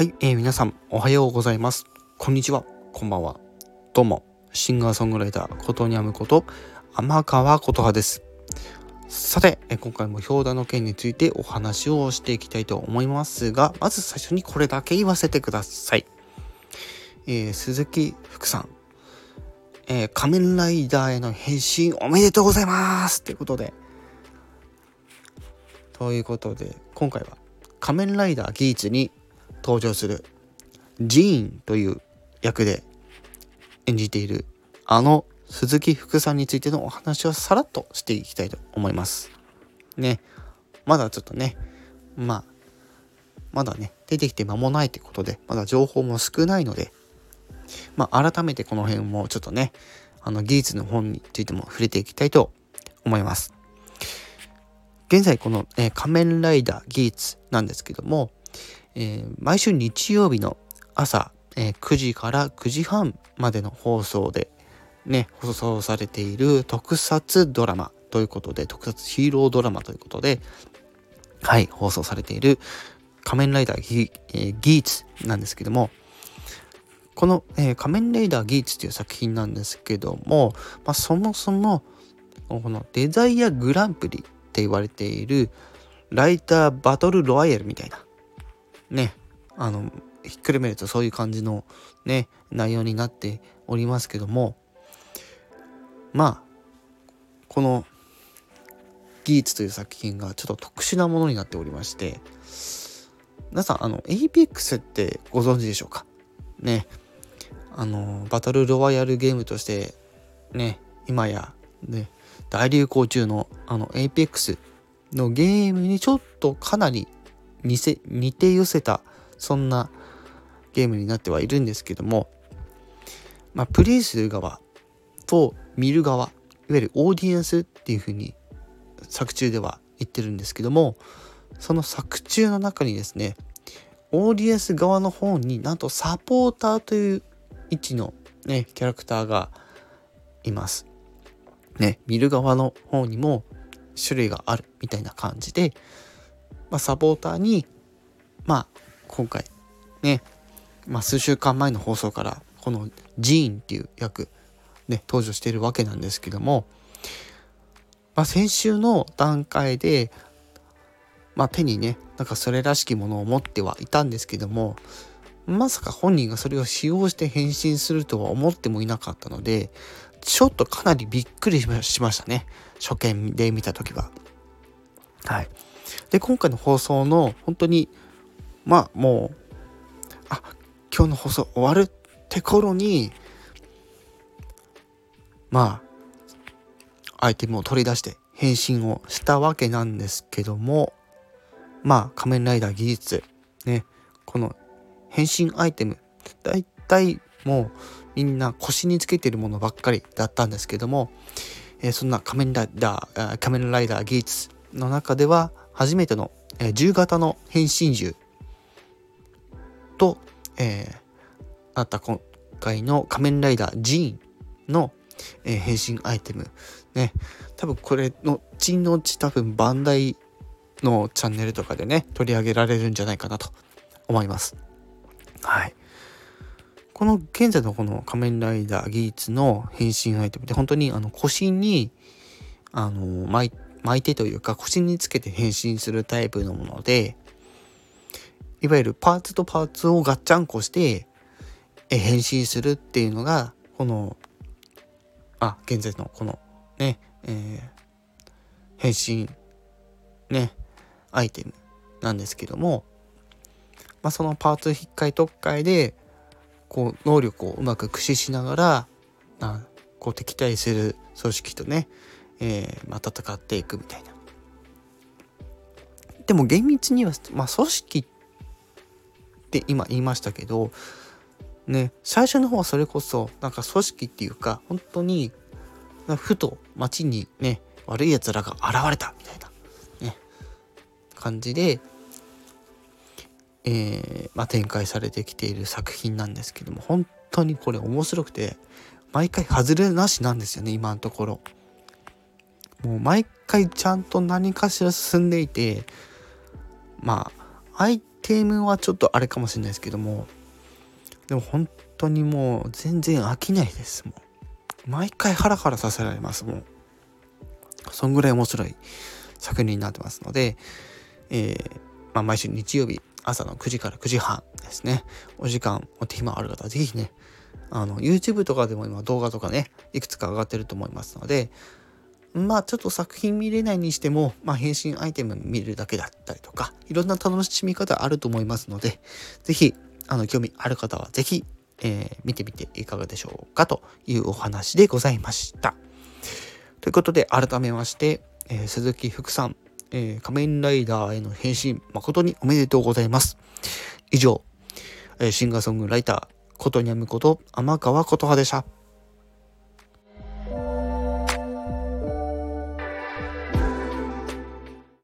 はい、えー、皆さんおはようございます。こんにちは、こんばんは。どうも、シンガーソングライター、ことにゃむこと、天川琴葉です。さて、え今回も氷田の件についてお話をしていきたいと思いますが、まず最初にこれだけ言わせてください。えー、鈴木福さん、えー、仮面ライダーへの変身おめでとうございますということで、ということで、今回は仮面ライダーギーツに登場するジーンという役で演じているあの鈴木福さんについてのお話をさらっとしていきたいと思います。ね、まだちょっとね、まあ、まだね、出てきて間もないってことで、まだ情報も少ないので、まあ、改めてこの辺もちょっとね、あの技術の本についても触れていきたいと思います。現在この、え、仮面ライダー技術なんですけども、えー、毎週日曜日の朝、えー、9時から9時半までの放送でね、放送されている特撮ドラマということで、特撮ヒーロードラマということで、はい、放送されている仮面ライダーギ,、えー、ギーツなんですけども、この、えー、仮面ライダーギーツという作品なんですけども、まあ、そもそもこのデザイアグランプリって言われているライターバトルロワイヤルみたいなね、あの、ひっくるめるとそういう感じのね、内容になっておりますけども、まあ、このギーツという作品がちょっと特殊なものになっておりまして、皆さん、あの、APEX ってご存知でしょうか？ね、あの、バトルロワイヤルゲームとして、ね、今や、ね、大流行中のあの APEX のゲームにちょっとかなり似せ似て寄せたそんなゲームになってはいるんですけども、まあ、プレイする側と見る側いわゆるオーディエンスっていうふうに作中では言ってるんですけどもその作中の中にですねオーディエンス側の方になんとサポーターという位置のねキャラクターがいます。ね見る側の方にも種類があるみたいな感じでまあ、サポーターに、まあ、今回ね、まあ、数週間前の放送からこのジーンっていう役ね登場しているわけなんですけども、まあ、先週の段階で、まあ、手にねなんかそれらしきものを持ってはいたんですけどもまさか本人がそれを使用して変身するとは思ってもいなかったのでちょっとかなりびっくりしましたね初見で見た時は。はい。で、今回の放送の本当に、まあもう、あ、今日の放送終わるって頃に、まあ、アイテムを取り出して変身をしたわけなんですけども、まあ、仮面ライダー技術、ね、この変身アイテム、だいたいもうみんな腰につけてるものばっかりだったんですけども、えー、そんな仮面ライダー、仮面ライダー技術の中では、初めての、えー、銃型の変身銃と、えー、あった今回の仮面ライダージーンの、えー、変身アイテム。ね。多分これのちのち多分バンダイのチャンネルとかでね、取り上げられるんじゃないかなと思います。はい。この現在のこの仮面ライダーギーツの変身アイテムって本当にあの腰にあの巻い巻いてというか腰につけて変身するタイプのものでいわゆるパーツとパーツをガッチャンコして変身するっていうのがこのあ現在のこのね、えー、変身ねアイテムなんですけども、まあ、そのパーツ引っかい特会でこう能力をうまく駆使しながらあこう敵対する組織とねえー、まあ、戦っていくみたいな。でも厳密には、まあ、組織って今言いましたけどね最初の方はそれこそなんか組織っていうか本当にふと街にね悪い奴らが現れたみたいなね感じで、えー、まあ、展開されてきている作品なんですけども本当にこれ面白くて毎回外れなしなんですよね今のところ。もう毎回ちゃんと何かしら進んでいてまあ相テムはちょっとあれかもしれないですけどもでも本当にもう全然飽きないですもう毎回ハラハラさせられますもん。そんぐらい面白い作品になってますので、えー、まあ、毎週日曜日朝の9時から9時半ですね。お時間お手暇ある方は是非ねあの YouTube とかでも今動画とかねいくつか上がってると思いますのでまあちょっと作品見れないにしても、まあ、変身アイテム見るだけだったりとかいろんな楽しみ方あると思いますので是非あの興味ある方は是非、えー、見てみていかがでしょうかというお話でございました。ということで改めまして、えー、鈴木福さん、えー、仮面ライダーへの変身誠におめでとうございます。以上、えシンガーソングライターことにゃむこと天川琴葉でした。